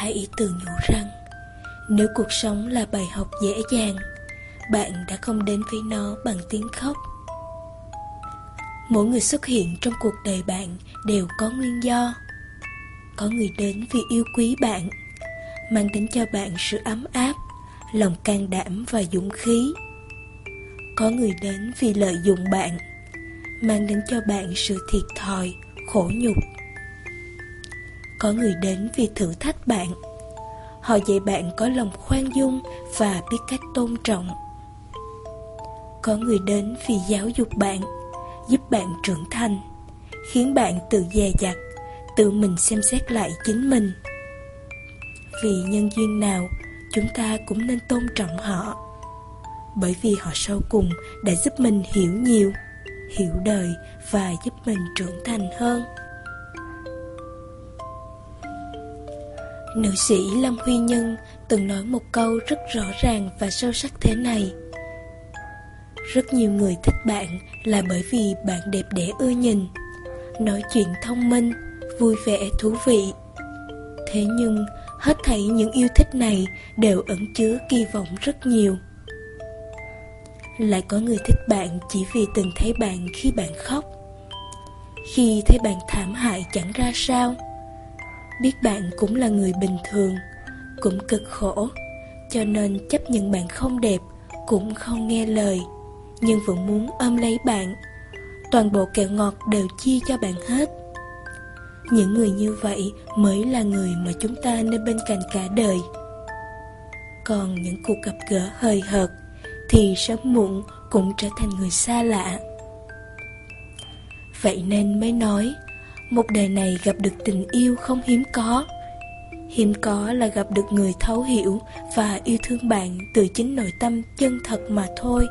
hãy tự nhủ rằng, nếu cuộc sống là bài học dễ dàng, bạn đã không đến với nó bằng tiếng khóc. Mỗi người xuất hiện trong cuộc đời bạn đều có nguyên do. Có người đến vì yêu quý bạn, mang đến cho bạn sự ấm áp, lòng can đảm và dũng khí. Có người đến vì lợi dụng bạn, mang đến cho bạn sự thiệt thòi, khổ nhục có người đến vì thử thách bạn. Họ dạy bạn có lòng khoan dung và biết cách tôn trọng. Có người đến vì giáo dục bạn, giúp bạn trưởng thành, khiến bạn tự dè dặt, tự mình xem xét lại chính mình. Vì nhân duyên nào, chúng ta cũng nên tôn trọng họ, bởi vì họ sau cùng đã giúp mình hiểu nhiều, hiểu đời và giúp mình trưởng thành hơn. Nữ sĩ lâm huy nhân từng nói một câu rất rõ ràng và sâu sắc thế này. Rất nhiều người thích bạn là bởi vì bạn đẹp đẽ ưa nhìn, nói chuyện thông minh, vui vẻ, thú vị. Thế nhưng, hết thảy những yêu thích này đều ẩn chứa kỳ vọng rất nhiều. Lại có người thích bạn chỉ vì từng thấy bạn khi bạn khóc. Khi thấy bạn thảm hại chẳng ra sao biết bạn cũng là người bình thường, cũng cực khổ, cho nên chấp nhận bạn không đẹp cũng không nghe lời, nhưng vẫn muốn ôm lấy bạn. Toàn bộ kẹo ngọt đều chia cho bạn hết. Những người như vậy mới là người mà chúng ta nên bên cạnh cả đời. Còn những cuộc gặp gỡ hời hợt thì sớm muộn cũng trở thành người xa lạ. Vậy nên mới nói một đời này gặp được tình yêu không hiếm có. Hiếm có là gặp được người thấu hiểu và yêu thương bạn từ chính nội tâm chân thật mà thôi.